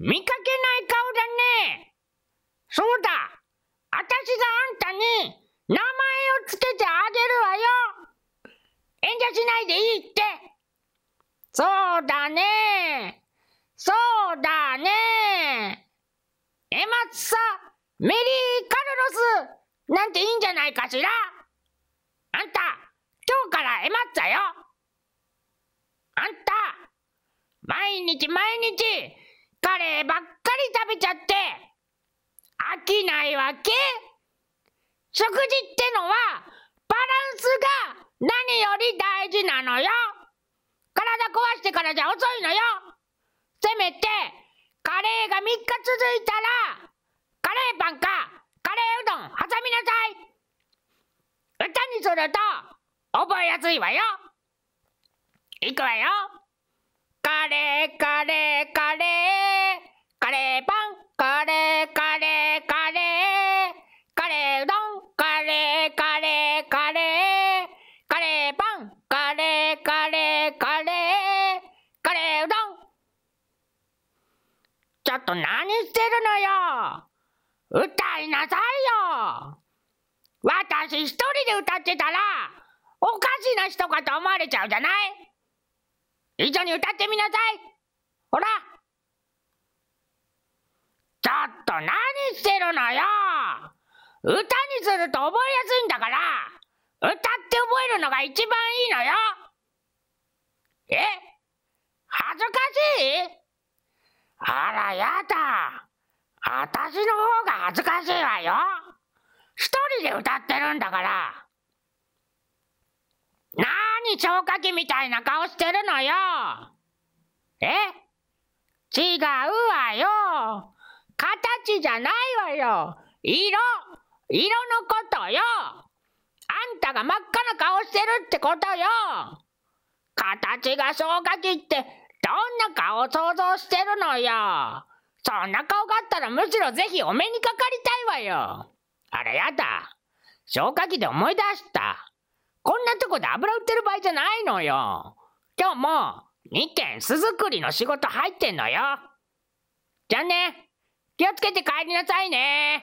見かけない顔だね。そうだ。あたしがあんたに名前をつけてあげるわよ。遠慮しないでいいって。そうだね。そうだね。エマツサ・メリー・カルロスなんていいんじゃないかしら。あんた、今日からエマッツァよ。あんた、毎日毎日、カレーばっかり食べちゃって、飽きないわけ。食事ってのは、バランスが何より大事なのよ。体壊してからじゃ遅いのよ。せめて、カレーが3日続いたら、カレーパンか、カレーうどん挟みなさい。歌にすると、覚えやすいわよ。いくわよ。ちょっと何してるのよ。歌いなさいよ。私一人で歌ってたら、おかしな人かと思われちゃうじゃない。一緒に歌ってみなさい。ほら。ちょっと何してるのよ。歌にすると覚えやすいんだから歌って覚えるのが一番いいのよ。え？恥ずかしい？あらやだ。私の方が恥ずかしいわよ。一人で歌ってるんだから。なーに消火器みたいな顔してるのよ。え？違うわよ。形じゃないわよ。色？色のことよ。あんたが真っ赤な顔してるってことよ。形が消火器ってどんな顔を想像してるのよそんな顔があったらむしろぜひお目にかかりたいわよあらやだ消火器で思い出したこんなとこで油売ってる場合じゃないのよ。今日も2件巣作りの仕事入ってんのよ。じゃあね、気をつけて帰りなさいね。